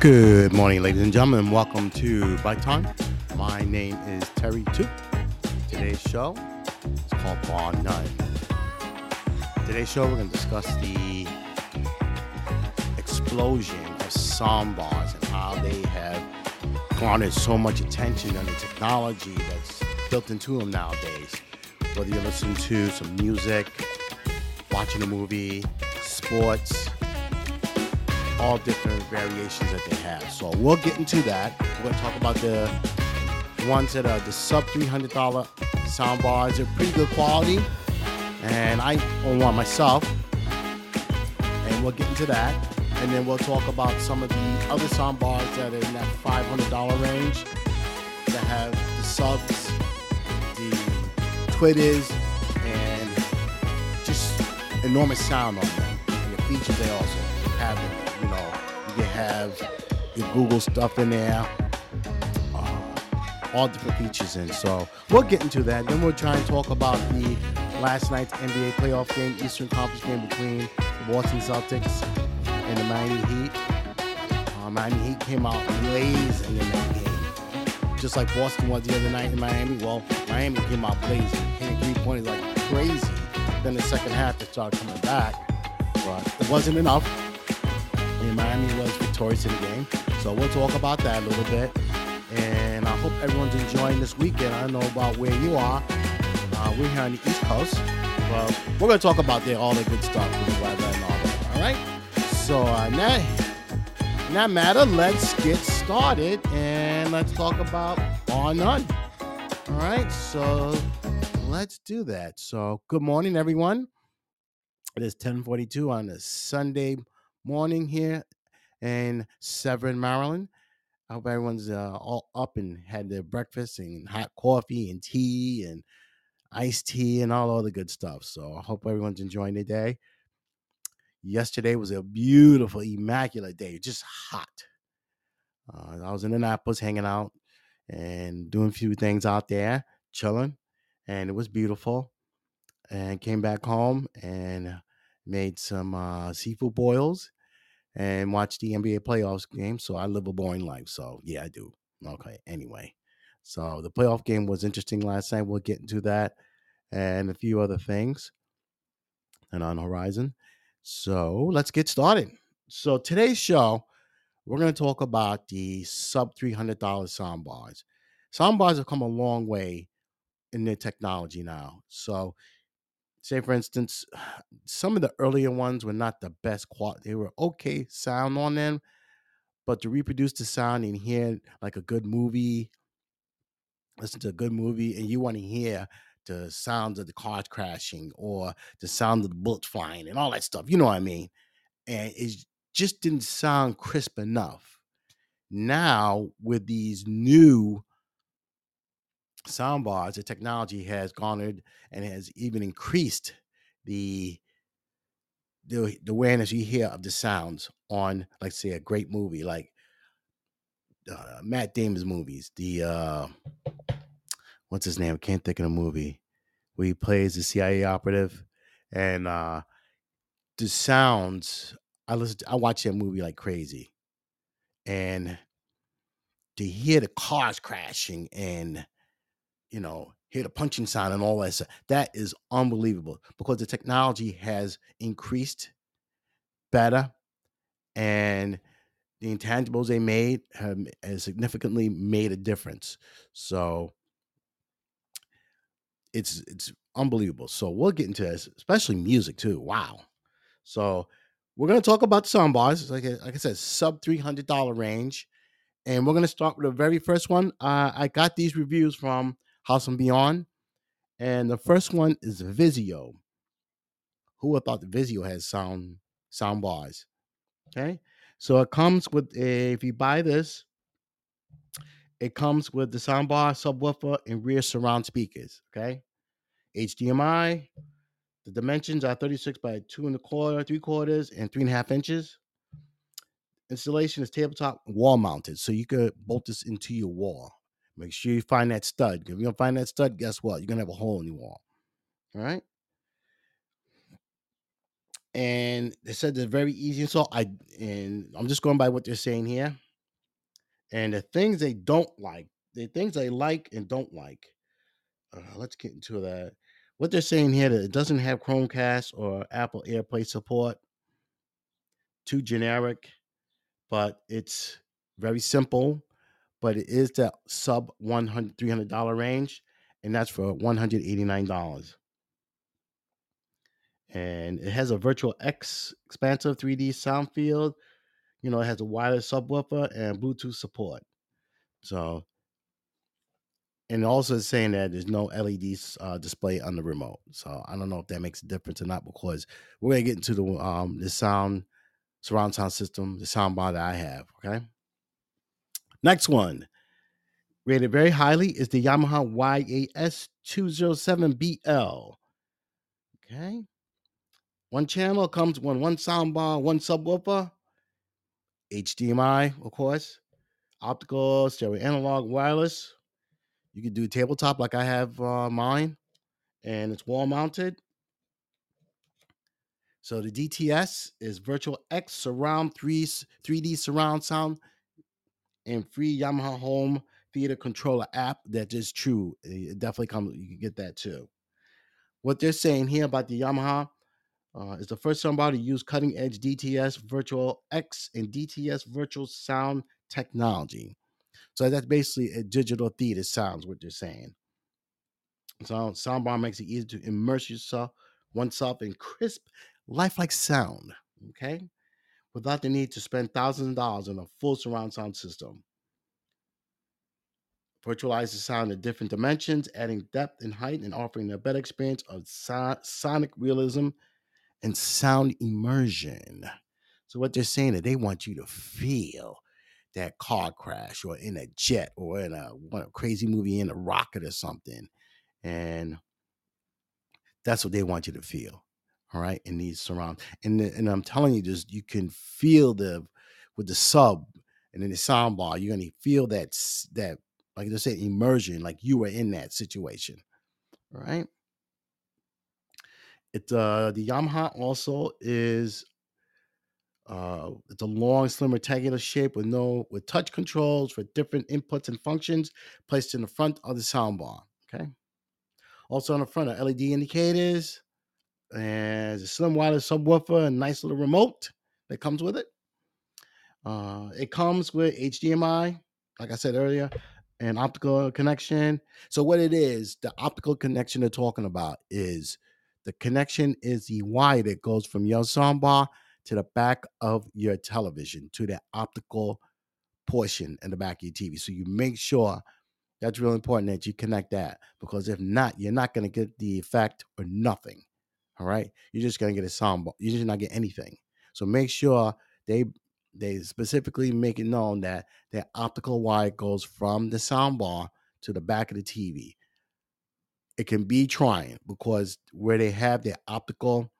Good morning, ladies and gentlemen. Welcome to Bike Time. My name is Terry Two. Today's show is called Bar None. Today's show, we're going to discuss the explosion of sound bars and how they have garnered so much attention and the technology that's built into them nowadays. Whether you're listening to some music, watching a movie, sports, all different variations that they have. So we'll get into that. We're to talk about the ones that are the sub $300 sound bars. They're pretty good quality. And I own one myself. And we'll get into that. And then we'll talk about some of the other sound bars that are in that $500 range that have the subs, the twitters, and just enormous sound on them. And the features they also have them. Have your Google stuff in there, uh, all different features in. So we'll get into that. Then we'll try and talk about the last night's NBA playoff game, Eastern Conference game between the Boston Celtics and the Miami Heat. Uh, Miami Heat came out blazing in that game, just like Boston was the other night in Miami. Well, Miami came out blazing, hitting three pointers like crazy. Then the second half, they started coming back, but it wasn't enough. And Miami was in the game. So we'll talk about that a little bit. And I hope everyone's enjoying this weekend. I don't know about where you are. Uh, we're here on the East Coast. Well, we're going to talk about there all the good stuff with the weather and all that. All right. So uh, that, in that matter, let's get started and let's talk about Bar None. All right. So let's do that. So good morning, everyone. It is 1042 on a Sunday morning here in Severn, Maryland. I hope everyone's uh, all up and had their breakfast and hot coffee and tea and iced tea and all, all the good stuff. So I hope everyone's enjoying the day. Yesterday was a beautiful, immaculate day, just hot. Uh, I was in Annapolis hanging out and doing a few things out there, chilling, and it was beautiful. And came back home and made some uh, seafood boils and watch the NBA playoffs game. So I live a boring life. So yeah, I do. Okay. Anyway, so the playoff game was interesting last night. We'll get into that and a few other things and on horizon. So let's get started. So today's show, we're going to talk about the sub $300 soundbars. Soundbars have come a long way in their technology now. So say for instance some of the earlier ones were not the best quality they were okay sound on them but to reproduce the sound and hear like a good movie listen to a good movie and you want to hear the sounds of the cars crashing or the sound of the bullets flying and all that stuff you know what i mean? And it just didn't sound crisp enough. Now with these new soundbars, the technology has garnered and has even increased the the, the awareness you hear of the sounds on, like say, a great movie like uh, Matt Damon's movies. The uh, what's his name? I can't think of the movie where he plays the CIA operative, and uh, the sounds. I listen. To, I watch that movie like crazy, and to hear the cars crashing and you know, hear the punching sound and all that stuff. That is unbelievable because the technology has increased better and the intangibles they made have, has significantly made a difference. So it's it's unbelievable. So we'll get into this, especially music too. Wow. So we're gonna talk about the sound bars, like I, like I said, sub three hundred dollar range, and we're gonna start with the very first one. Uh, I got these reviews from House and Beyond. And the first one is Vizio. Who would have thought Vizio has sound sound bars? Okay. So it comes with a, if you buy this, it comes with the soundbar, subwoofer, and rear surround speakers. Okay. HDMI. The dimensions are 36 by two and a quarter, three quarters, and three and a half inches. Installation is tabletop wall mounted. So you could bolt this into your wall. Make sure you find that stud. If you don't find that stud, guess what? You're gonna have a hole in your wall. All right. And they said they're very easy. So I and I'm just going by what they're saying here. and the things they don't like, the things they like and don't like. Uh, let's get into that. What they're saying here that it doesn't have Chromecast or Apple AirPlay support. Too generic, but it's very simple. But it is the sub 100 $300 range, and that's for $189 and it has a virtual X expansive 3D sound field. You know, it has a wireless subwoofer and Bluetooth support. So, and also saying that there's no LED uh, display on the remote. So I don't know if that makes a difference or not because we're gonna get into the um the sound surround sound system, the sound bar that I have. Okay. Next one, rated very highly, is the Yamaha YAS 207BL. Okay. One channel comes with one soundbar, one subwoofer, HDMI, of course, optical, stereo analog, wireless. You can do tabletop like I have uh, mine, and it's wall mounted. So the DTS is Virtual X Surround 3 3D surround sound and free Yamaha Home Theater Controller app. That is true. It definitely comes. You can get that too. What they're saying here about the Yamaha uh, is the first soundbar to use cutting edge DTS Virtual X and DTS Virtual Sound technology. So that's basically a digital theater sounds, what they're saying. So soundbar makes it easy to immerse yourself oneself in crisp, lifelike sound. Okay. Without the need to spend thousands of dollars on a full surround sound system. Virtualize the sound in different dimensions, adding depth and height and offering a better experience of so- sonic realism and sound immersion. So what they're saying is they want you to feel that car crash or in a jet or in a, a crazy movie in a rocket or something. And that's what they want you to feel. All right. In these surrounds. And, and I'm telling you, just you can feel the with the sub and then the sound bar, you're gonna feel that that like I said, immersion, like you were in that situation. All right. It uh the Yamaha also is uh it's a long, slim, rectangular shape with no with touch controls for different inputs and functions placed in the front of the soundbar. Okay. Also on the front are LED indicators and a slim wireless subwoofer and nice little remote that comes with it. Uh, it comes with HDMI, like I said earlier, and optical connection. So what it is, the optical connection they're talking about is the connection is the wire that goes from your soundbar to the back of your television to the optical portion in the back of your TV. So you make sure that's really important that you connect that because if not, you're not going to get the effect or nothing. All right, you're just to get a soundbar. You're just not get anything. So make sure they they specifically make it known that the optical wire goes from the soundbar to the back of the TV. It can be trying because where they have their optical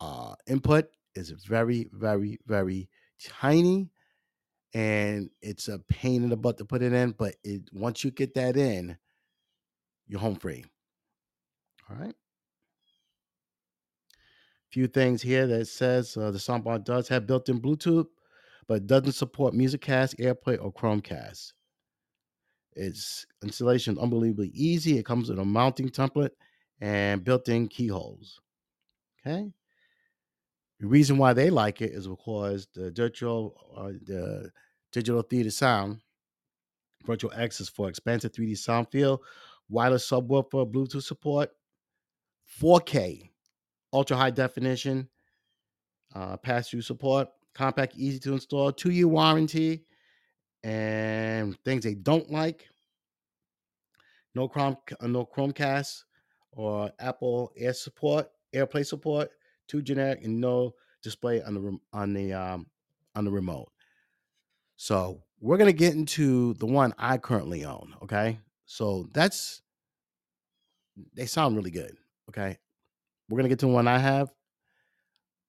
uh, input is very, very, very tiny, and it's a pain in the butt to put it in. But it once you get that in, you're home free. All right few things here that says uh, the soundbar does have built-in Bluetooth, but doesn't support MusicCast, AirPlay, or Chromecast. Its installation is unbelievably easy. It comes with a mounting template and built-in keyholes. Okay. The reason why they like it is because the digital, uh, the digital theater sound, Virtual X for expansive 3D sound field, wireless subwoofer, Bluetooth support, 4K ultra high definition, uh, pass through support, compact, easy to install, two year warranty, and things they don't like. No Chrome, uh, no Chromecast or Apple Air support, AirPlay support, too generic, and no display on the on the um, on the remote. So we're gonna get into the one I currently own. Okay, so that's they sound really good. Okay, we're gonna get to one I have.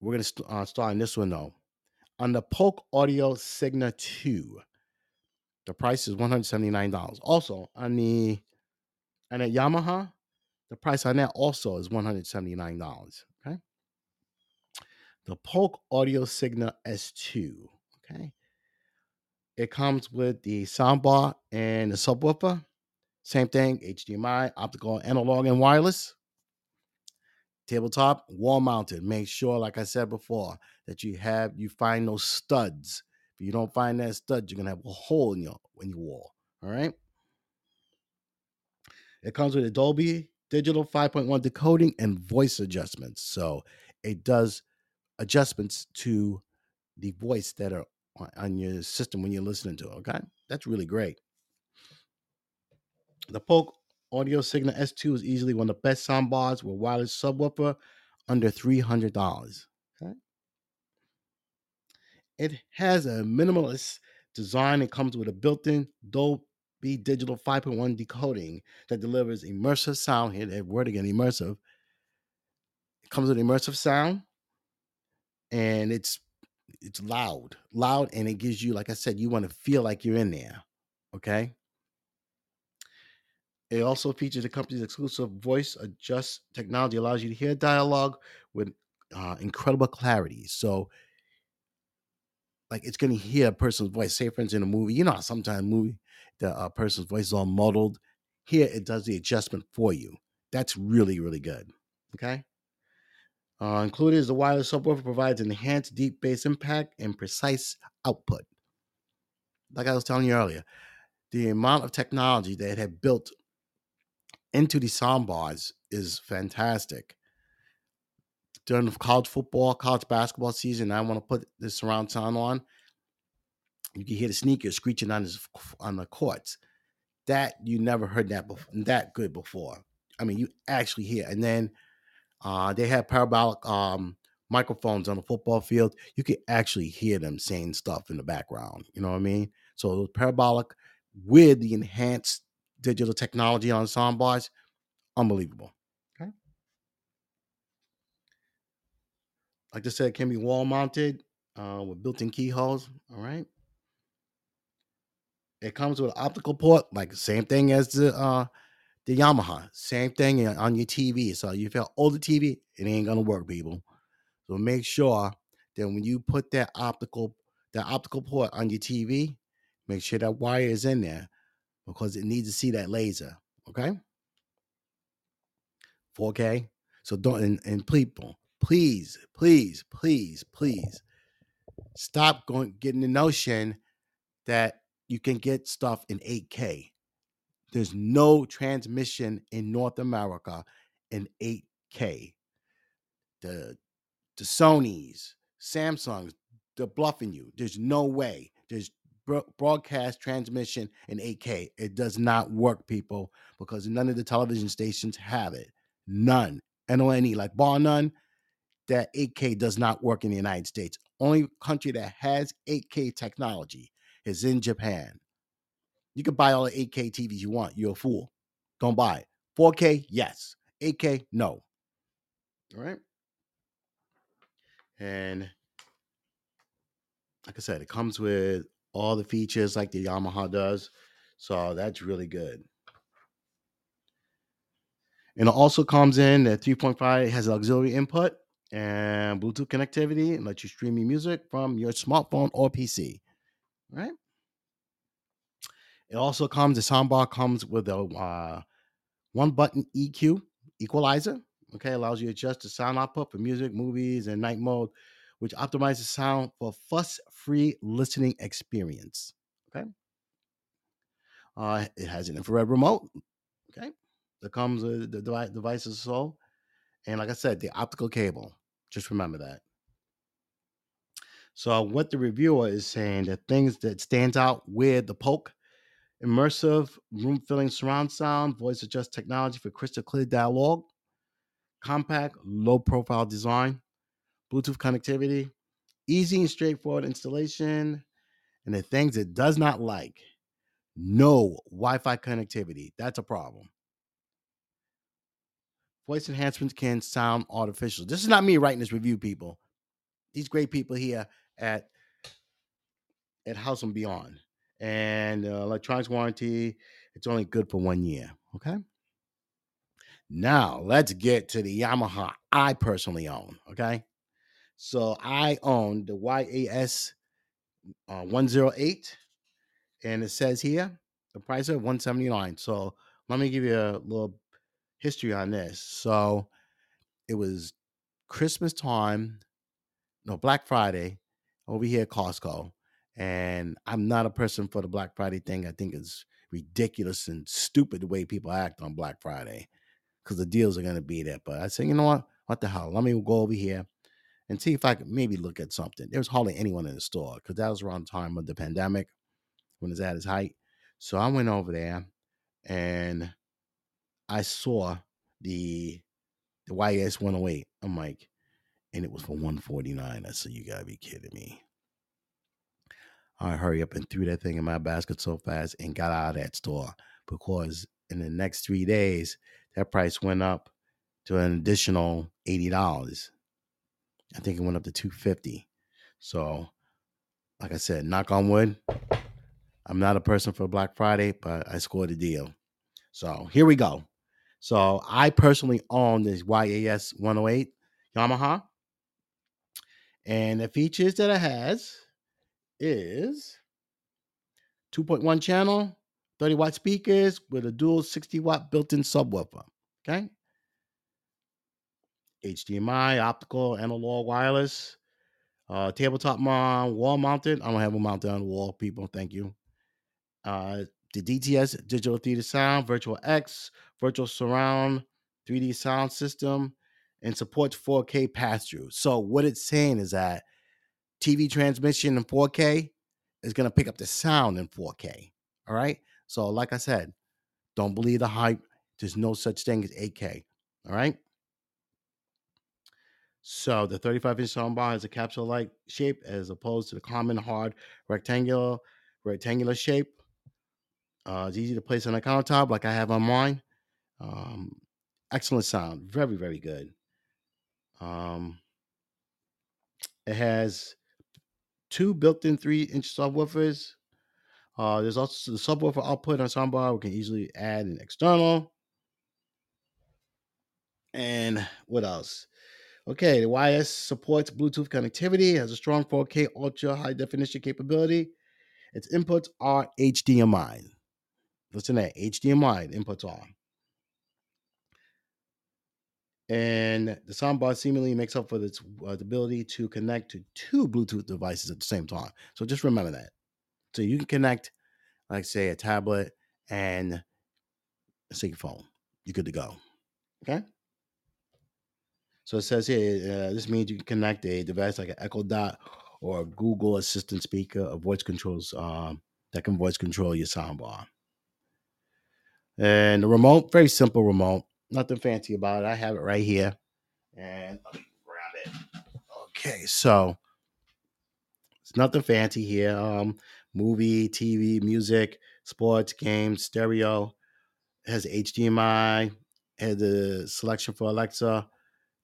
We're gonna st- uh, start on this one though. On the Polk Audio Signa 2, the price is $179. Also on the and at Yamaha, the price on that also is $179. Okay. The Polk Audio Signa S2. Okay. It comes with the soundbar and the subwoofer. Same thing, HDMI, optical, analog, and wireless. Tabletop, wall mounted. Make sure, like I said before, that you have you find those studs. If you don't find that stud, you're gonna have a hole in your in your wall. All right. It comes with a Dolby Digital 5.1 decoding and voice adjustments. So it does adjustments to the voice that are on, on your system when you're listening to it. Okay. That's really great. The Polk Audio Signa S2 is easily one of the best soundbars with wireless subwoofer under $300. Okay. It has a minimalist design. It comes with a built-in Dolby Digital 5.1 decoding that delivers immersive sound. Here, that word again, immersive. It comes with immersive sound, and it's it's loud, loud, and it gives you, like I said, you want to feel like you're in there. Okay. It also features the company's exclusive voice adjust technology, allows you to hear dialogue with uh, incredible clarity. So, like, it's going to hear a person's voice. Say, for instance, in a movie, you know, sometimes a movie the uh, person's voice is all muddled. Here, it does the adjustment for you. That's really, really good. Okay. Uh, included is the wireless subwoofer provides enhanced deep bass impact and precise output. Like I was telling you earlier, the amount of technology that it had built into the soundbars is fantastic. During the college football, college basketball season, I want to put this surround sound on. You can hear the sneakers screeching on his, on the courts. That you never heard that before, that good before. I mean, you actually hear. And then uh, they have parabolic um, microphones on the football field. You can actually hear them saying stuff in the background. You know what I mean? So parabolic with the enhanced digital technology on soundbars, unbelievable. Okay. Like I said, it can be wall mounted uh, with built-in keyholes. All right. It comes with an optical port, like the same thing as the uh, the Yamaha. Same thing on your TV. So if you feel older TV, it ain't gonna work, people. So make sure that when you put that optical that optical port on your TV, make sure that wire is in there because it needs to see that laser. Okay. 4K. So don't and, and people, please, please, please, please stop going getting the notion that you can get stuff in 8K. There's no transmission in North America in 8K. The the Sony's, Samsungs, they're bluffing you. There's no way. There's broadcast transmission in 8K. It does not work, people, because none of the television stations have it. None. N-O-N-E, like bar none, that 8K does not work in the United States. Only country that has 8K technology is in Japan. You can buy all the 8K TVs you want. You're a fool. Don't buy it. 4K, yes. 8K, no. All right. And like I said, it comes with all the features like the Yamaha does. So that's really good. And it also comes in at 3.5, has auxiliary input and Bluetooth connectivity and lets you stream your music from your smartphone or PC. Right. It also comes, the soundbar comes with a uh, one button EQ equalizer. Okay, allows you to adjust the sound output for music, movies, and night mode, which optimizes sound for fuss-free listening experience. Okay. Uh, it has an infrared remote. Okay. That comes with the device, device well. And like I said, the optical cable. Just remember that. So what the reviewer is saying, the things that stands out with the Polk immersive room filling surround sound, voice adjust technology for crystal clear dialogue, compact, low profile design, Bluetooth connectivity, easy and straightforward installation, and the things it does not like no Wi Fi connectivity. That's a problem. Voice enhancements can sound artificial. This is not me writing this review, people. These great people here at at House and Beyond and uh, electronics warranty it's only good for one year okay now let's get to the yamaha i personally own okay so i own the yas uh, 108 and it says here the price of 179 so let me give you a little history on this. So it was christmas time no black friday over here at costco and i'm not a person for the black friday thing. I think it's ridiculous and stupid the way people act on black friday because the deals are going to be there. But i said you know what? What the hell? Let me go over here and see if i could maybe look at something there was hardly anyone in the store because that was around the time of the pandemic when it's at its height. So I went over there and I saw the the YS 108. I'm like, and it was for 149. I said, you gotta be kidding me. I hurry up and threw that thing in my basket so fast and got out of that store because in the next three days, that price went up to an additional $80. I think it went up to 250. So, like I said, knock on wood, I'm not a person for Black Friday, but I scored a deal. So here we go. So I personally own this YAS 108 Yamaha. And the features that it has is 2.1 channel, 30 watt speakers with a dual 60 watt built in subwoofer. Okay. HDMI, optical, analog, wireless, uh, tabletop mount, wall mounted. I don't have a mounted on the wall, people. Thank you uh, the DTS Digital Theater Sound, Virtual X, Virtual Surround, 3D sound system, and supports 4K pass through. So, what it's saying is that TV transmission in 4K is going to pick up the sound in 4K. All right. So, like I said, don't believe the hype. There's no such thing as 8K. All right. So, the 35 inch soundbar has a capsule like shape as opposed to the common hard rectangular rectangular shape uh, it's easy to place on a countertop like I have on mine. Um, excellent sound, very very good. Um, it has two built-in three-inch subwoofers. Uh, there's also the subwoofer output on soundbar. We can easily add an external. And what else? Okay, the YS supports Bluetooth connectivity, has a strong 4K ultra high definition capability. Its inputs are HDMI. Listen to that HDMI inputs on. And the soundbar seemingly makes up for its uh, ability to connect to two Bluetooth devices at the same time. So just remember that. So you can connect, like say, a tablet and a your phone. You're good to go. Okay. So it says here, uh, this means you can connect a device like an Echo Dot or a Google Assistant speaker or voice controls um, that can voice control your soundbar. And the remote, very simple remote, nothing fancy about it. I have it right here. And let me grab it. Okay, so it's nothing fancy here. Um, movie, TV, music, sports, games, stereo. It has HDMI, has the selection for Alexa,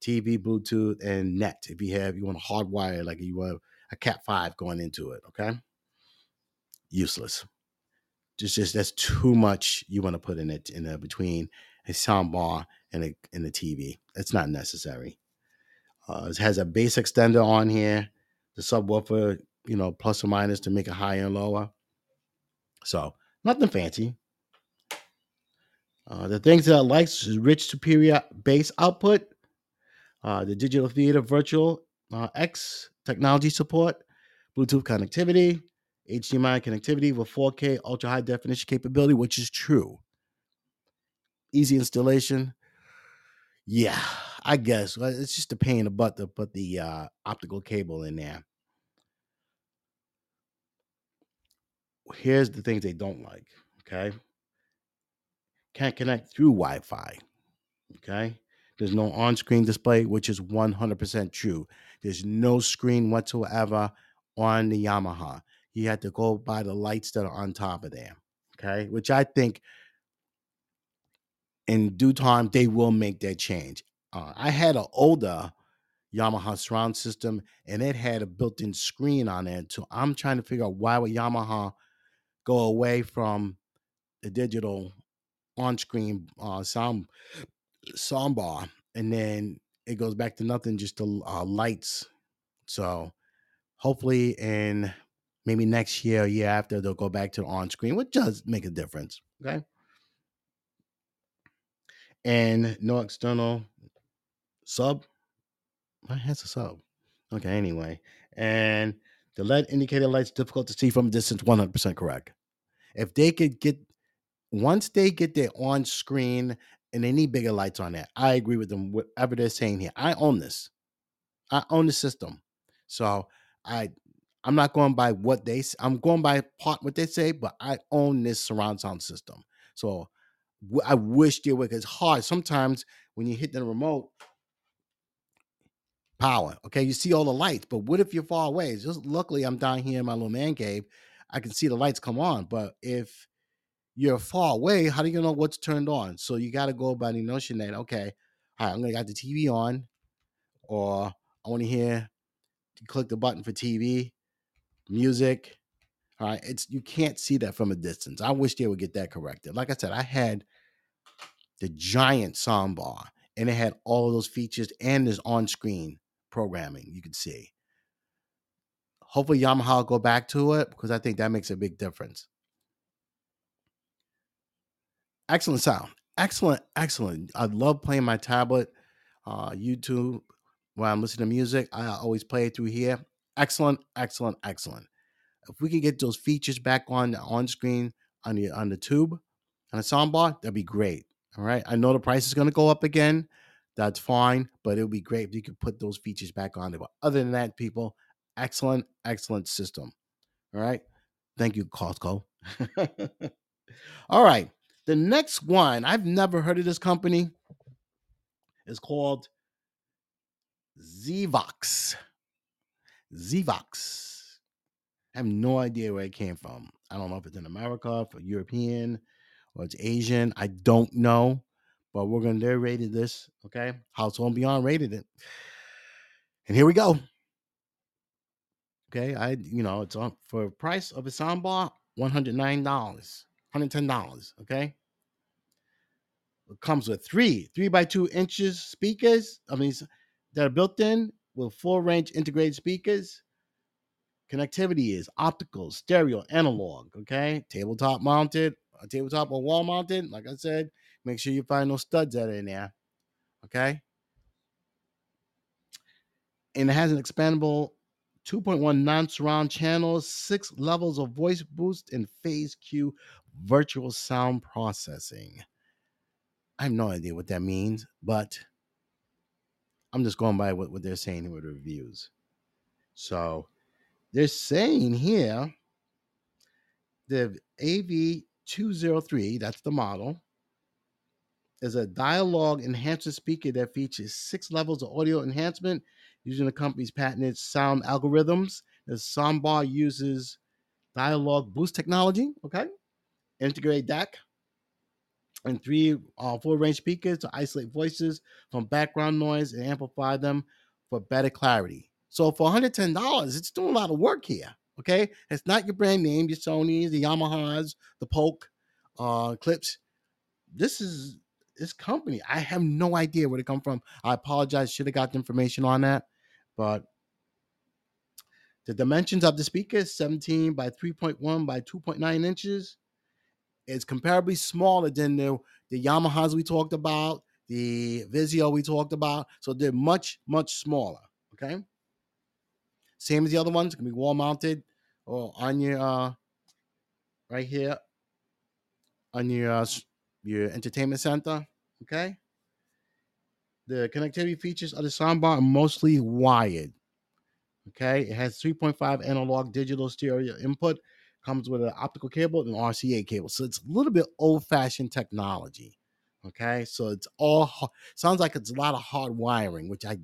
TV, Bluetooth, and net. If you have, you want a hardwire, like you want a Cat 5 going into it, okay? Useless just just that's too much you want to put in it in a, between a sound bar and a and the TV. It's not necessary. Uh, it has a bass extender on here, the subwoofer, you know, plus or minus to make it higher and lower. So nothing fancy. Uh, the things that I like is rich superior bass output, uh, the digital theater virtual uh, X technology support, Bluetooth connectivity, HDMI connectivity with 4K ultra high definition capability, which is true. Easy installation. Yeah, I guess it's just a pain in the butt to put the uh, optical cable in there. Here's the things they don't like. Okay, can't connect through Wi-Fi. Okay, there's no on-screen display, which is 100% true. There's no screen whatsoever on the Yamaha you had to go by the lights that are on top of there. Okay. Which I think in due time they will make that change. Uh, I had an older Yamaha surround system and it had a built-in screen on it. So I'm trying to figure out why would Yamaha go away from the digital on-screen uh, sound soundbar, and then it goes back to nothing, just the uh, lights. So hopefully in Maybe next year, year after, they'll go back to the on screen, which does make a difference. Okay. And no external sub. I has a sub. Okay, anyway. And the LED indicator light's difficult to see from a distance, 100% correct. If they could get, once they get their on screen and they need bigger lights on that, I agree with them, whatever they're saying here. I own this. I own the system. So I, I'm not going by what they. I'm going by part what they say, but I own this surround sound system. So I wish they would. It's hard sometimes when you hit the remote power. Okay, you see all the lights, but what if you're far away? Just luckily, I'm down here in my little man cave. I can see the lights come on, but if you're far away, how do you know what's turned on? So you got to go by the notion that okay, all right, I'm gonna got the TV on, or I want to hear. Click the button for TV, music. All right, it's you can't see that from a distance. I wish they would get that corrected. Like I said, I had the giant soundbar, and it had all of those features and this on-screen programming you can see. Hopefully Yamaha will go back to it because I think that makes a big difference. Excellent sound. Excellent, excellent. I love playing my tablet, uh, YouTube while I'm listening to music. I always play it through here. Excellent, excellent, excellent. If we can get those features back on the on screen on the on the tube on the soundbar, that'd be great. All right. I know the price is going to go up again. That's fine, but it would be great if you could put those features back on there. But other than that, people, excellent, excellent system. All right. Thank you, Costco. All right. The next one, I've never heard of this company. Is called Zvox. Zvox. I have no idea where it came from. I don't know if it's in America, for European, or it's Asian. I don't know, but we're gonna they rated this. Okay, House and Beyond rated it, and here we go. Okay, I you know it's on for price of a soundbar, one hundred nine dollars, hundred ten dollars. Okay, comes with three three by two inches speakers. I mean that are built in with full range integrated speakers. Connectivity is optical, stereo, analog. Okay, tabletop mounted, a tabletop or wall mounted. Like I said, make sure you find those studs that are in there. Okay. And it has an expandable 2.1 non-surround channels, six levels of voice boost, and PhaseCue virtual sound processing. I have no idea what that means, but I'm just going by what, what they're saying with the reviews. So they're saying here the AV203, that's the model, is a dialogue enhancer speaker that features six levels of audio enhancement using the company's patented sound algorithms. The soundbar uses dialogue boost technology, okay? Integrate DAC and three uh, full range speakers to isolate voices from background noise and amplify them for better clarity. So for $110, it's doing a lot of work here. Okay, it's not your brand name, your Sony's, the Yamahas, the Polk, uh, Klipsch. This is this company. I have no idea where they come from. I apologize. Should have got the information on that, but the dimensions of the speaker is 17 by 3.1 by 2.9 inches. It's comparably smaller than the, the Yamahas we talked about, the Vizio we talked about. So they're much, much smaller. Okay. Same as the other ones. Can be wall mounted or on your uh right here on your uh, your entertainment center. Okay. The connectivity features of the soundbar are mostly wired. Okay, it has 3.5 analog digital stereo input, comes with an optical cable and RCA cable. So it's a little bit old fashioned technology. Okay, so it's all sounds like it's a lot of hard wiring, which I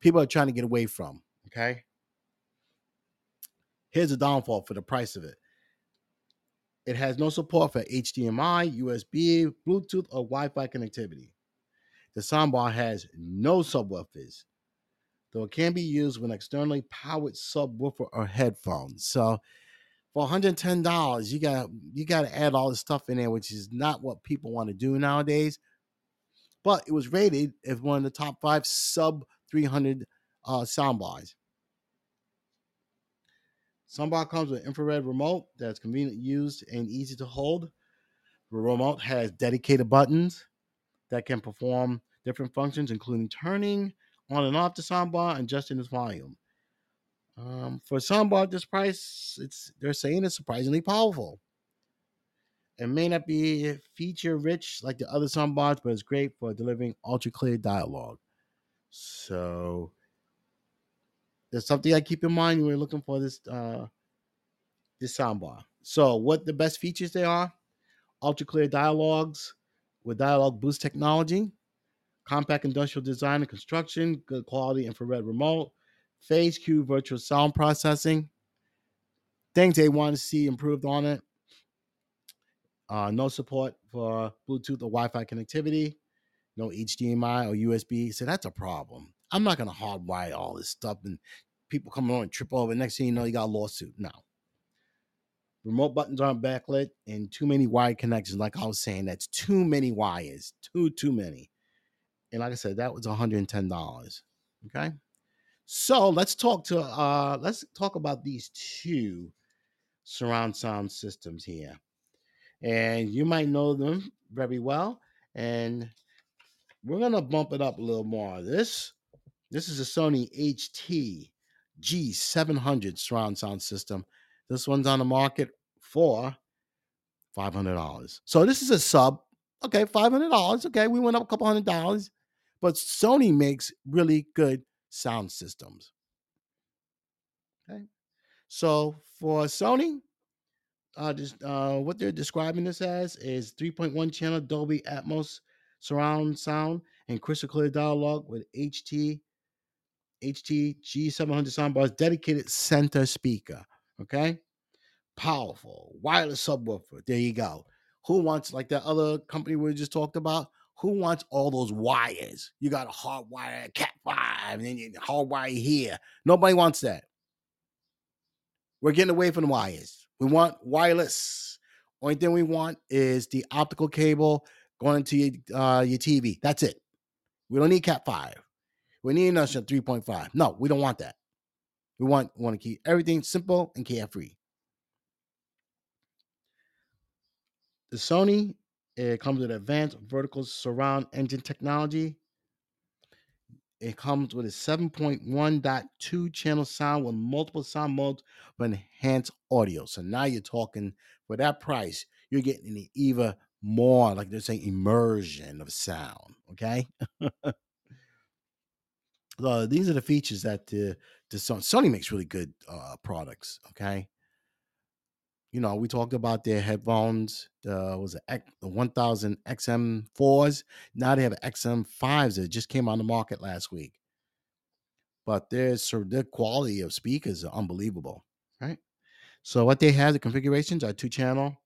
people are trying to get away from. Okay, here's a downfall for the price of it. It has no support for HDMI, USB, Bluetooth, or Wi-Fi connectivity. The soundbar has no subwoofers, though it can be used with an externally powered subwoofer or headphones. So for $110, you got you got to add all this stuff in there, which is not what people want to do nowadays. But it was rated as one of the top five sub 300 uh, soundbars. Soundbar comes with infrared remote that's convenient used and easy to hold. The remote has dedicated buttons that can perform different functions, including turning on and off the soundbar and adjusting its volume. Um, for soundbar at this price, it's they're saying it's surprisingly powerful. It may not be feature rich like the other soundbars, but it's great for delivering ultra clear dialogue. So there's something I keep in mind when we're looking for this uh, this soundbar. So what the best features they are? Ultra clear dialogues with dialogue boost technology, compact industrial design and construction, good quality infrared remote, PhaseCue virtual sound processing. Things they want to see improved on it. Uh, no support for Bluetooth or Wi-Fi connectivity. No HDMI or USB. So that's a problem. I'm not going to hardwire all this stuff and people come on and trip over. Next thing you know, you got a lawsuit. No. Remote buttons aren't backlit and too many wire connections. Like I was saying, that's too many wires. Too, too many. And like I said, that was $110. Okay. So let's talk to uh let's talk about these two surround sound systems here. And you might know them very well. And we're gonna bump it up a little more. This this is a Sony HT G700 surround sound system. This one's on the market for $500. So this is a sub. Okay, $500. Okay, we went up a couple hundred dollars. But Sony makes really good sound systems. Okay. So for Sony, uh, just, uh, what they're describing this as is 3.1 channel Dolby Atmos surround sound and crystal clear dialogue with HT HT G700 soundbars dedicated center speaker. Okay. Powerful wireless subwoofer. There you go. Who wants like that other company we just talked about? Who wants all those wires? You got a hard wire, cat five, and then hard wire here. Nobody wants that. We're getting away from wires. We want wireless. Only thing we want is the optical cable going into your, uh, your TV. That's it. We don't need Cat five. We need nothing 3.5. No, we don't want that. We want want to keep everything simple and carefree. The Sony it comes with advanced vertical surround engine technology. It comes with a 7.1.2 channel sound with multiple sound modes for enhanced audio. So now you're talking for that price, you're getting even more, like they're saying, immersion of sound. Okay. so these are the features that the, the Sony, Sony makes really good uh, products. Okay you know, we talked about their headphones. The was it the 1000 XM4s. Now they have XM5s that just came on the market last week. But their so their quality of speakers are unbelievable, right? So what they have, the configurations are two channel.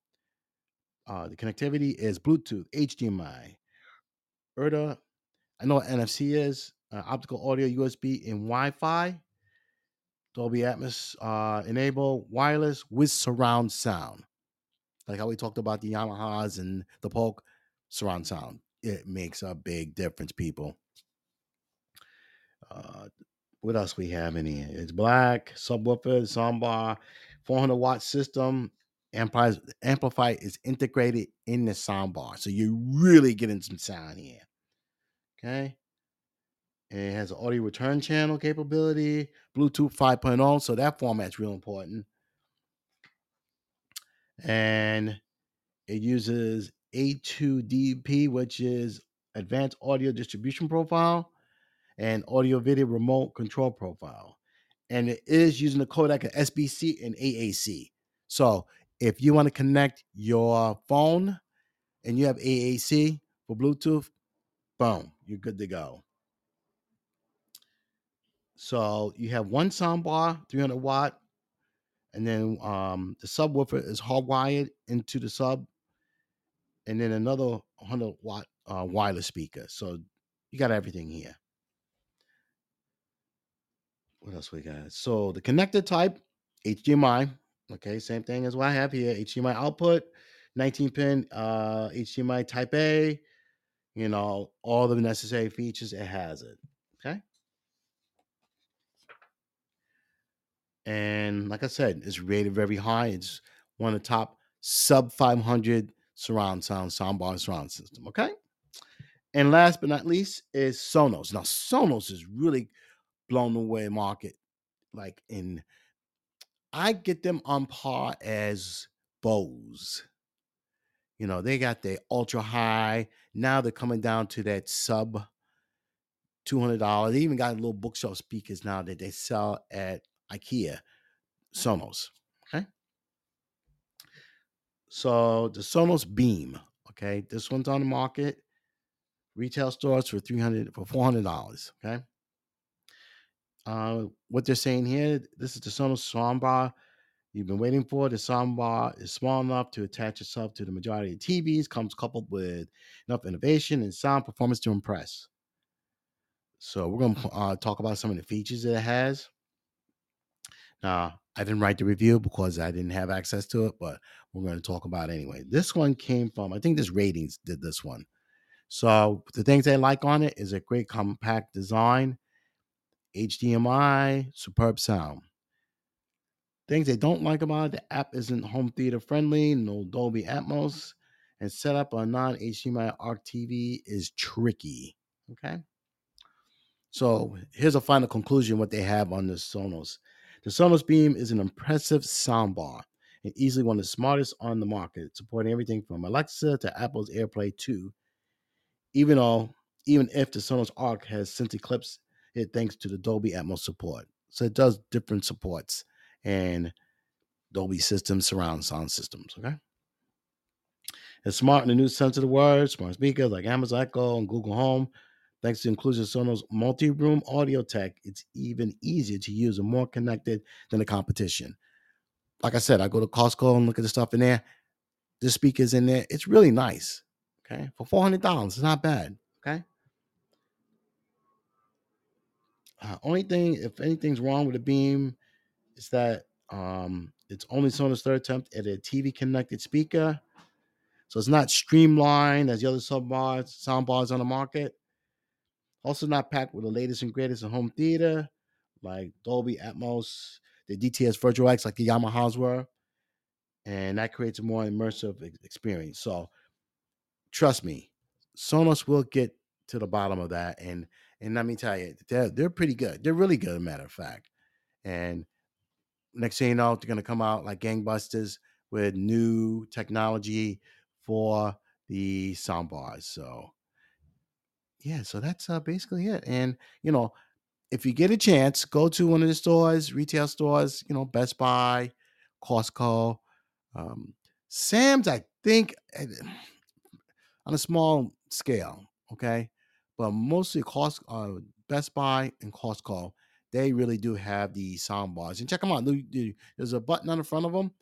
Uh, the connectivity is Bluetooth, HDMI, ERDA. I know what NFC is, uh, optical audio, USB, and Wi-Fi. Dolby Atmos uh, enable wireless with surround sound. Like how we talked about the Yamahas and the Polk surround sound. It makes a big difference, people. Uh, what else we have in here? It's black, subwoofer, soundbar, 400 watt system. Amplifier, amplifier is integrated in the soundbar. So you're really getting some sound here. Okay. It has an audio return channel capability, Bluetooth 5.0. So that format's real important. And it uses A2DP, which is Advanced Audio Distribution Profile and Audio Video Remote Control Profile. And it is using the codec of SBC and AAC. So if you want to connect your phone and you have AAC for Bluetooth, boom, you're good to go. So you have one soundbar, 300 watt, and then um, the subwoofer is hardwired into the sub, and then another 100 watt uh, wireless speaker. So you got everything here. What else we got? So the connector type, HDMI. Okay, same thing as what I have here. HDMI output, 19 pin uh, HDMI Type A. You know all the necessary features. It has it. Okay. And like I said, it's rated very high. It's one of the top sub 500 surround sound soundbar surround system. Okay. And last but not least is Sonos. Now, Sonos is really blown away market. Like in, I get them on par as Bose. You know, they got the ultra high. Now they're coming down to that sub $200. They even got little bookshelf speakers now that they sell at IKEA, Sonos. Okay. So the Sonos Beam, okay, this one's on the market. Retail stores for 300 for $400. Okay. Uh, what they're saying here, this is the Sonos soundbar you've been waiting for. The soundbar is small enough to attach itself to the majority of TVs, comes coupled with enough innovation and sound performance to impress. So we're going to uh, talk about some of the features that it has. Now, I didn't write the review because I didn't have access to it, but we're going to talk about anyway. This one came from, I think this ratings did this one. So the things they like on it is a great compact design, HDMI, superb sound. Things they don't like about it, the app isn't home theater friendly, no Dolby Atmos, and setup on non HDMI ARC TV is tricky. Okay. So here's a final conclusion what they have on the Sonos. The Sonos Beam is an impressive soundbar and easily one of the smartest on the market, supporting everything from Alexa to Apple's AirPlay 2. Even though, even if the Sonos Arc has since eclipsed it thanks to the Dolby Atmos support. So it does different supports and Dolby systems, surround sound systems. Okay. It's smart in the new sense of the word, smart speakers like Amazon Echo and Google Home Thanks to inclusion Sonos multi-room audio tech, it's even easier to use and more connected than the competition. Like I said, I go to Costco and look at the stuff in there. The speakers in there, it's really nice. Okay, for four hundred dollars, it's not bad. Okay. Uh, only thing, if anything's wrong with the Beam, is that um, it's only Sonos third attempt at a TV connected speaker, so it's not streamlined as the other sub bars, sound bars on the market. Also, not packed with the latest and greatest in home theater, like Dolby Atmos, the DTS Virtual X, like the Yamahas were. And that creates a more immersive experience. So, trust me, Sonos will get to the bottom of that. And and let me tell you, they're they're pretty good. They're really good, matter of fact. And next thing you know, they're gonna come out like gangbusters with new technology for the soundbars. So yeah, so that's uh, basically it. And you know, if you get a chance, go to one of the stores, retail stores. You know, Best Buy, Costco, um, Sam's. I think eh, on a small scale, okay, but mostly cost uh, Best Buy and Costco. They really do have the sound bars, and check them out. There's a button on the front of them.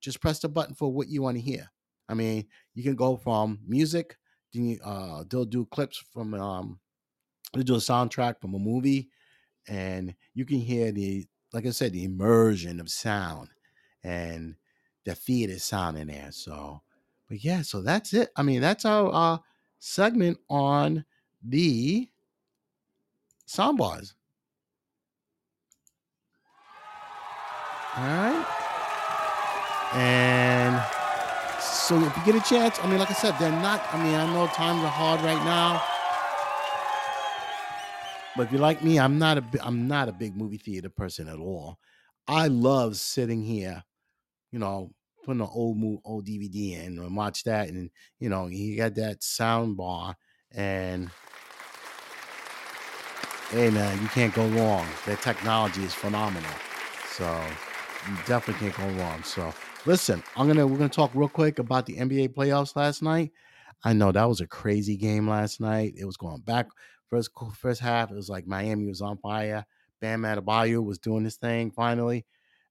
Just press the button for what you want to hear. I mean, you can go from music uh, they'll do clips from um, they do a soundtrack from a movie, and you can hear the like I said the immersion of sound and the theater sound in there. So, but yeah, so that's it. I mean, that's our uh, segment on the soundbars. All right, and so if you get a chance, I mean, like I said, they're not. I mean, I know times are hard right now, but if you're like me, I'm not a I'm not a big movie theater person at all. I love sitting here, you know, putting an old movie, old DVD in and watch that, and you know, you got that sound bar, and hey man, you can't go wrong. Their technology is phenomenal, so you definitely can't go wrong. So Listen, I'm gonna we're gonna talk real quick about the NBA playoffs last night. I know that was a crazy game last night. It was going back first first half. It was like Miami was on fire. Bam Adebayo was doing his thing finally,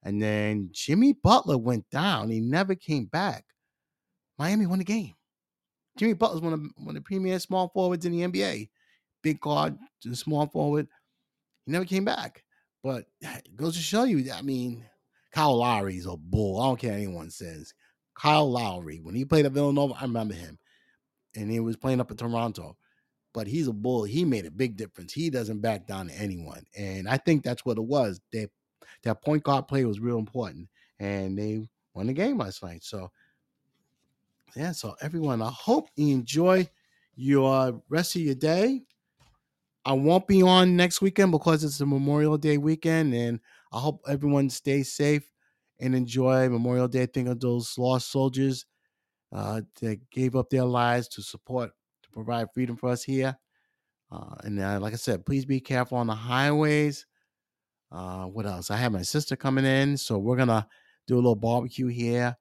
and then Jimmy Butler went down. He never came back. Miami won the game. Jimmy Butler's one of one of the premier small forwards in the NBA. Big guard, small forward. He never came back. But it goes to show you, I mean, Kyle Lowry's a bull. I don't care anyone says. Kyle Lowry, when he played at Villanova, I remember him. And he was playing up in Toronto. But he's a bull. He made a big difference. He doesn't back down to anyone. And I think that's what it was. They that point guard play was real important, and they won the game last night. So yeah, so everyone, I hope you enjoy your rest of your day. I won't be on next weekend because it's a Memorial Day weekend, and I hope everyone stays safe and enjoy Memorial Day. Think of those lost soldiers uh, that gave up their lives to support, to provide freedom for us here. Uh, and uh, like I said, please be careful on the highways. Uh, what else? I have my sister coming in, so we're gonna do a little barbecue here.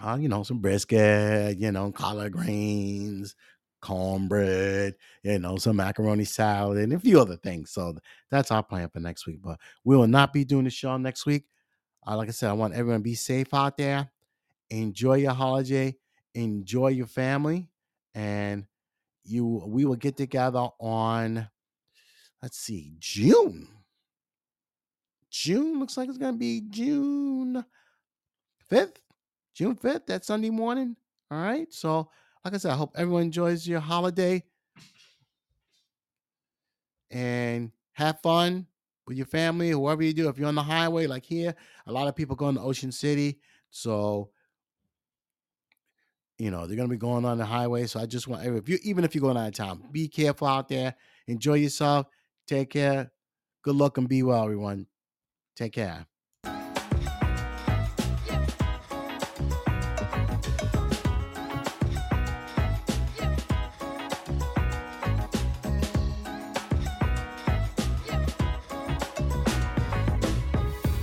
Uh, you know, some brisket, you know, collard greens, cornbread, you know, some macaroni salad, and a few other things. So that's our plan for next week. But we will not be doing the show next week. Uh, like I said, I want everyone to be safe out there. Enjoy your holiday. Enjoy your family, and you. We will get together on. Let's see, June. June looks like it's gonna be June fifth. June 5th, that Sunday morning. All right. So, like I said, I hope everyone enjoys your holiday and have fun with your family, whoever you do. If you're on the highway, like here, a lot of people going to Ocean City. So, you know, they're going to be going on the highway. So, I just want, if you, even if you're going out of town, be careful out there. Enjoy yourself. Take care. Good luck and be well, everyone. Take care.